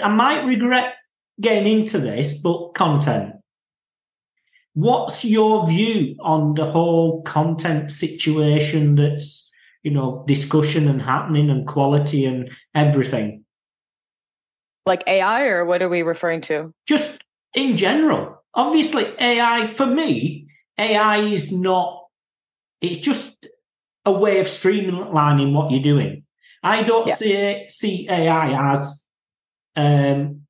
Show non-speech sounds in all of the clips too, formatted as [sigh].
I might regret getting into this, but content. What's your view on the whole content situation that's, you know, discussion and happening and quality and everything? Like AI, or what are we referring to? Just in general. Obviously, AI, for me, AI is not, it's just a way of streamlining what you're doing. I don't yeah. see, see AI as um,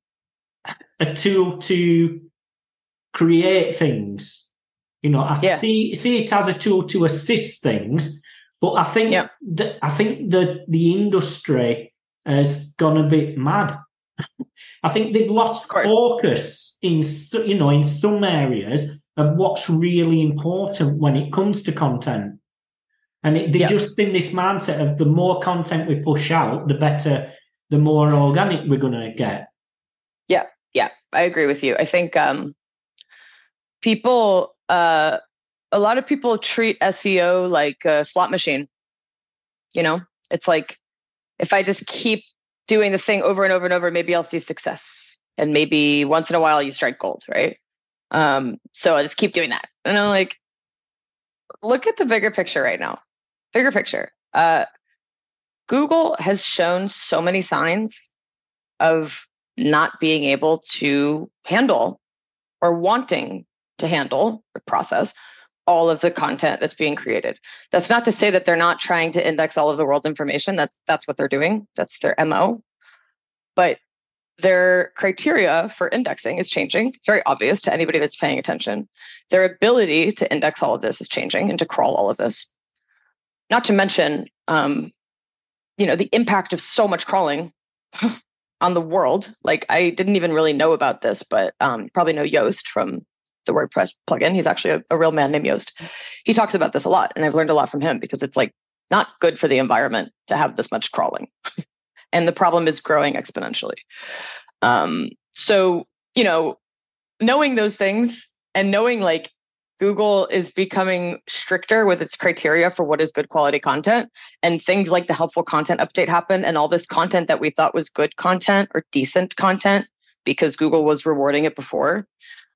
a tool to create things. You know, I yeah. see see it as a tool to assist things, but I think yeah. that I think the the industry has gone a bit mad. [laughs] I think they've lost focus in you know in some areas of what's really important when it comes to content. And it, they're yeah. just in this mindset of the more content we push out, the better, the more organic we're going to get. Yeah, yeah, I agree with you. I think um, people, uh, a lot of people treat SEO like a slot machine. You know, it's like if I just keep doing the thing over and over and over, maybe I'll see success. And maybe once in a while you strike gold, right? Um, so I just keep doing that. And I'm like, look at the bigger picture right now. Bigger picture. Uh, Google has shown so many signs of not being able to handle or wanting to handle or process all of the content that's being created. That's not to say that they're not trying to index all of the world's information. That's that's what they're doing. That's their MO. But their criteria for indexing is changing. It's very obvious to anybody that's paying attention. Their ability to index all of this is changing and to crawl all of this. Not to mention, um, you know, the impact of so much crawling [laughs] on the world. Like I didn't even really know about this, but um, probably know Yoast from the WordPress plugin. He's actually a, a real man named Yoast. He talks about this a lot, and I've learned a lot from him because it's like not good for the environment to have this much crawling. [laughs] and the problem is growing exponentially. Um, so, you know, knowing those things and knowing like Google is becoming stricter with its criteria for what is good quality content, and things like the helpful content update happened, and all this content that we thought was good content or decent content because Google was rewarding it before.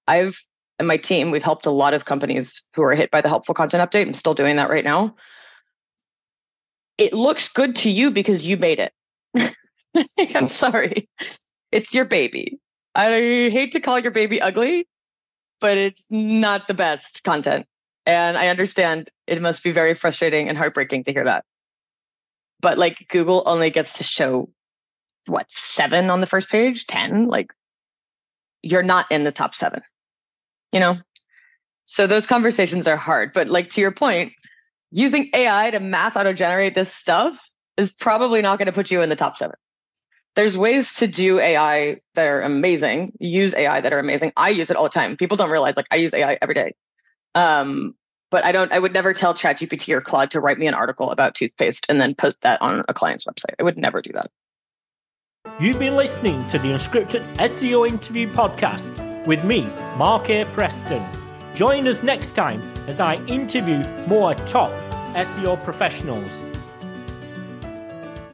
I've and my team, we've helped a lot of companies who are hit by the helpful content update. I'm still doing that right now. It looks good to you because you made it. [laughs] I'm sorry. It's your baby. I hate to call your baby ugly, but it's not the best content. And I understand it must be very frustrating and heartbreaking to hear that. But like Google only gets to show what, seven on the first page, 10? Like you're not in the top seven, you know? So those conversations are hard. But like to your point, using AI to mass auto generate this stuff is probably not going to put you in the top seven there's ways to do AI that are amazing. Use AI that are amazing. I use it all the time. People don't realize like I use AI every day. Um, but I don't. I would never tell ChatGPT or Claude to write me an article about toothpaste and then put that on a client's website. I would never do that. You've been listening to the Unscripted SEO Interview Podcast with me, Mark A. Preston. Join us next time as I interview more top SEO professionals.